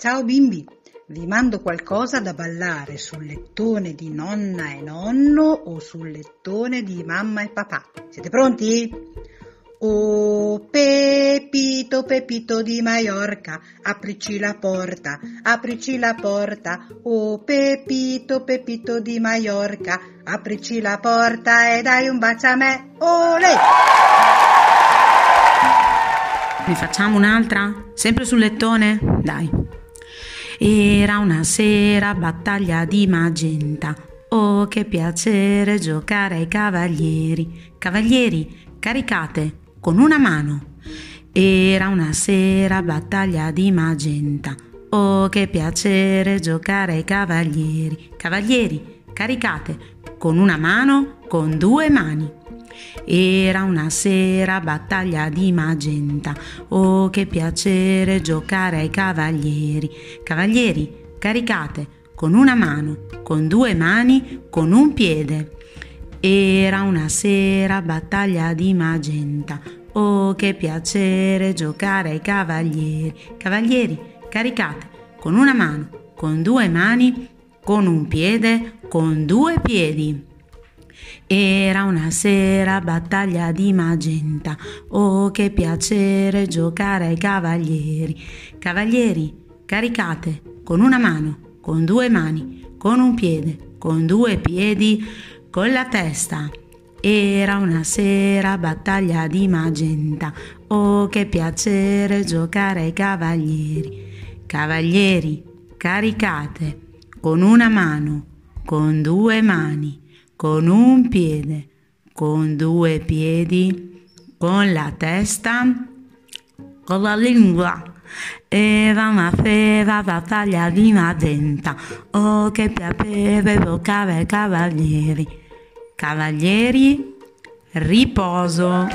Ciao bimbi, vi mando qualcosa da ballare sul lettone di nonna e nonno o sul lettone di mamma e papà. Siete pronti? Oh Pepito, Pepito di Maiorca, aprici la porta, aprici la porta. Oh Pepito, Pepito di Maiorca, aprici la porta e dai un bacio a me. Olè! Ne facciamo un'altra? Sempre sul lettone? Dai. Era una sera battaglia di magenta. Oh, che piacere giocare ai cavalieri. Cavalieri, caricate con una mano. Era una sera battaglia di magenta. Oh, che piacere giocare ai cavalieri. Cavalieri, caricate con una mano, con due mani. Era una sera battaglia di magenta. Oh, che piacere giocare ai cavalieri. Cavalieri, caricate con una mano, con due mani, con un piede. Era una sera battaglia di magenta. Oh, che piacere giocare ai cavalieri. Cavalieri, caricate con una mano, con due mani, con un piede, con due piedi. Era una sera battaglia di magenta. Oh, che piacere giocare ai cavalieri. Cavalieri, caricate con una mano, con due mani, con un piede, con due piedi, con la testa. Era una sera battaglia di magenta. Oh, che piacere giocare ai cavalieri. Cavalieri, caricate con una mano, con due mani con un piede, con due piedi, con la testa, con la lingua. Era una fera battaglia di magenta, oh che piacere giocare ai cavalieri. Cavalieri, riposo.